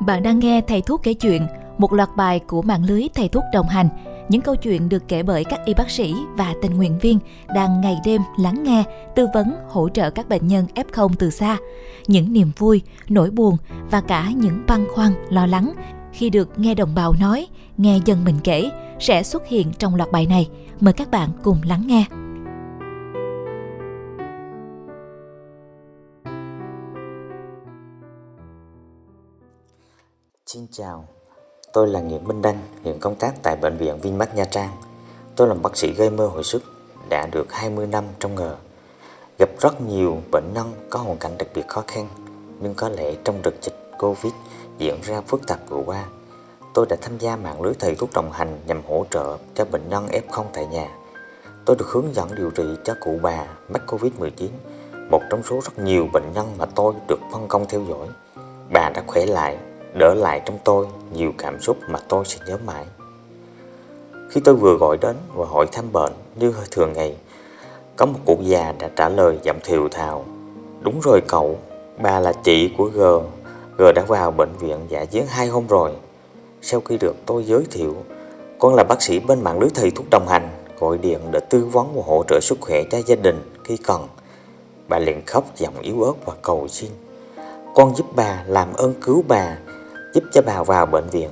Bạn đang nghe Thầy Thuốc kể chuyện, một loạt bài của mạng lưới Thầy Thuốc đồng hành. Những câu chuyện được kể bởi các y bác sĩ và tình nguyện viên đang ngày đêm lắng nghe, tư vấn, hỗ trợ các bệnh nhân F0 từ xa. Những niềm vui, nỗi buồn và cả những băn khoăn, lo lắng khi được nghe đồng bào nói, nghe dân mình kể sẽ xuất hiện trong loạt bài này. Mời các bạn cùng lắng nghe. Xin chào, tôi là Nguyễn Minh Đăng, hiện công tác tại Bệnh viện Vinmec Nha Trang. Tôi là bác sĩ gây mơ hồi sức, đã được 20 năm trong nghề. Gặp rất nhiều bệnh nhân có hoàn cảnh đặc biệt khó khăn, nhưng có lẽ trong đợt dịch Covid diễn ra phức tạp vừa qua, tôi đã tham gia mạng lưới thầy thuốc đồng hành nhằm hỗ trợ cho bệnh nhân F0 tại nhà. Tôi được hướng dẫn điều trị cho cụ bà mắc Covid-19, một trong số rất nhiều bệnh nhân mà tôi được phân công theo dõi. Bà đã khỏe lại đỡ lại trong tôi nhiều cảm xúc mà tôi sẽ nhớ mãi. Khi tôi vừa gọi đến và hỏi thăm bệnh như thường ngày, có một cụ già đã trả lời giọng thiều thào. Đúng rồi cậu, bà là chị của G. G đã vào bệnh viện giả chiến hai hôm rồi. Sau khi được tôi giới thiệu, con là bác sĩ bên mạng lưới thầy thuốc đồng hành, gọi điện để tư vấn và hỗ trợ sức khỏe cho gia đình khi cần. Bà liền khóc giọng yếu ớt và cầu xin. Con giúp bà làm ơn cứu bà giúp cho bà vào bệnh viện.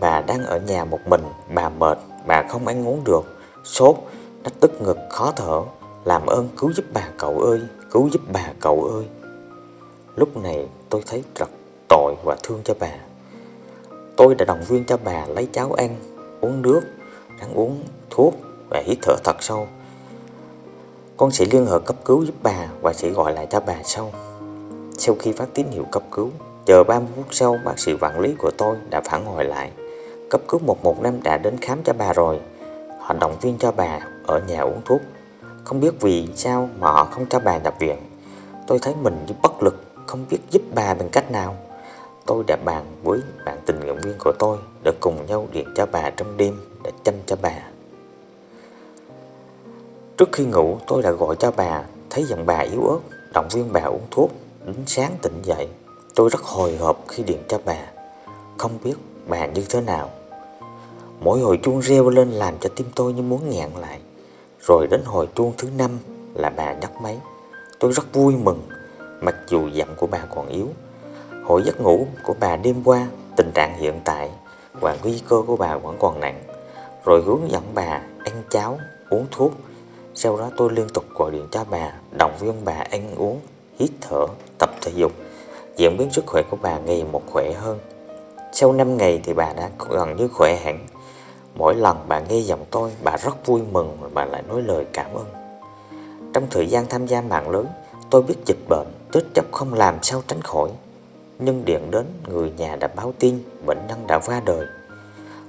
Bà đang ở nhà một mình, bà mệt, bà không ăn uống được, sốt, nó tức ngực khó thở. Làm ơn cứu giúp bà cậu ơi, cứu giúp bà cậu ơi. Lúc này tôi thấy rất tội và thương cho bà. Tôi đã động viên cho bà lấy cháo ăn, uống nước, ăn uống thuốc và hít thở thật sâu. Con sẽ liên hệ cấp cứu giúp bà và sẽ gọi lại cho bà sau. Sau khi phát tín hiệu cấp cứu, Chờ 30 phút sau, bác sĩ quản lý của tôi đã phản hồi lại. Cấp cứu 115 đã đến khám cho bà rồi. Họ động viên cho bà ở nhà uống thuốc. Không biết vì sao mà họ không cho bà nhập viện. Tôi thấy mình như bất lực, không biết giúp bà bằng cách nào. Tôi đã bàn với bạn tình nguyện viên của tôi để cùng nhau điện cho bà trong đêm để chăm cho bà. Trước khi ngủ tôi đã gọi cho bà, thấy giọng bà yếu ớt, động viên bà uống thuốc, đến sáng tỉnh dậy. Tôi rất hồi hộp khi điện cho bà. Không biết bà như thế nào. Mỗi hồi chuông reo lên làm cho tim tôi như muốn nghẹn lại. Rồi đến hồi chuông thứ năm là bà nhấc máy. Tôi rất vui mừng Mặc dù giọng của bà còn yếu. Hồi giấc ngủ của bà đêm qua Tình trạng hiện tại Và nguy cơ của bà vẫn còn nặng. Rồi hướng dẫn bà ăn cháo, uống thuốc. Sau đó tôi liên tục gọi điện cho bà Động viên bà ăn uống, hít thở, tập thể dục diễn biến sức khỏe của bà ngày một khỏe hơn. Sau 5 ngày thì bà đã gần như khỏe hẳn. Mỗi lần bà nghe giọng tôi, bà rất vui mừng và bà lại nói lời cảm ơn. Trong thời gian tham gia mạng lớn, tôi biết dịch bệnh, tuyết chấp không làm sao tránh khỏi. Nhưng điện đến, người nhà đã báo tin bệnh nhân đã qua đời.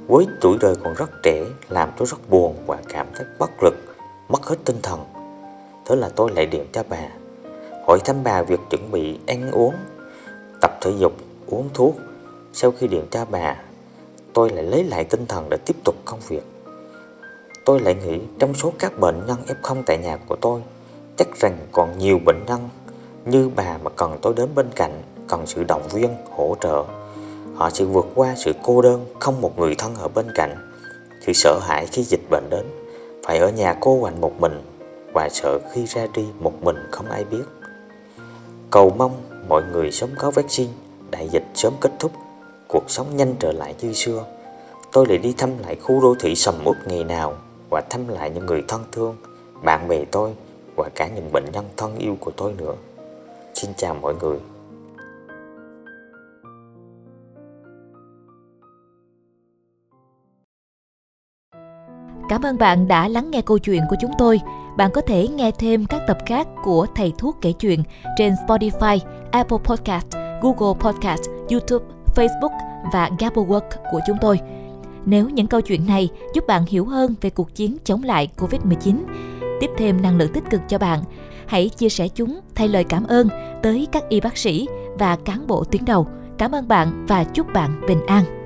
Với tuổi đời còn rất trẻ, làm tôi rất buồn và cảm thấy bất lực, mất hết tinh thần. Thế là tôi lại điện cho bà, hỏi thăm bà việc chuẩn bị ăn uống tập thể dục, uống thuốc. Sau khi điện tra bà, tôi lại lấy lại tinh thần để tiếp tục công việc. Tôi lại nghĩ trong số các bệnh nhân F0 tại nhà của tôi, chắc rằng còn nhiều bệnh nhân như bà mà cần tôi đến bên cạnh, cần sự động viên, hỗ trợ. Họ sẽ vượt qua sự cô đơn, không một người thân ở bên cạnh. Thì sợ hãi khi dịch bệnh đến, phải ở nhà cô quạnh một mình và sợ khi ra đi một mình không ai biết. Cầu mong mọi người sớm có vaccine, đại dịch sớm kết thúc, cuộc sống nhanh trở lại như xưa. Tôi lại đi thăm lại khu đô thị sầm uất ngày nào và thăm lại những người thân thương, bạn bè tôi và cả những bệnh nhân thân yêu của tôi nữa. Xin chào mọi người. Cảm ơn bạn đã lắng nghe câu chuyện của chúng tôi. Bạn có thể nghe thêm các tập khác của Thầy Thuốc kể chuyện trên Spotify, Apple Podcast, Google Podcast, YouTube, Facebook và Gabberwork của chúng tôi. Nếu những câu chuyện này giúp bạn hiểu hơn về cuộc chiến chống lại Covid-19, tiếp thêm năng lượng tích cực cho bạn, hãy chia sẻ chúng thay lời cảm ơn tới các y bác sĩ và cán bộ tuyến đầu. Cảm ơn bạn và chúc bạn bình an.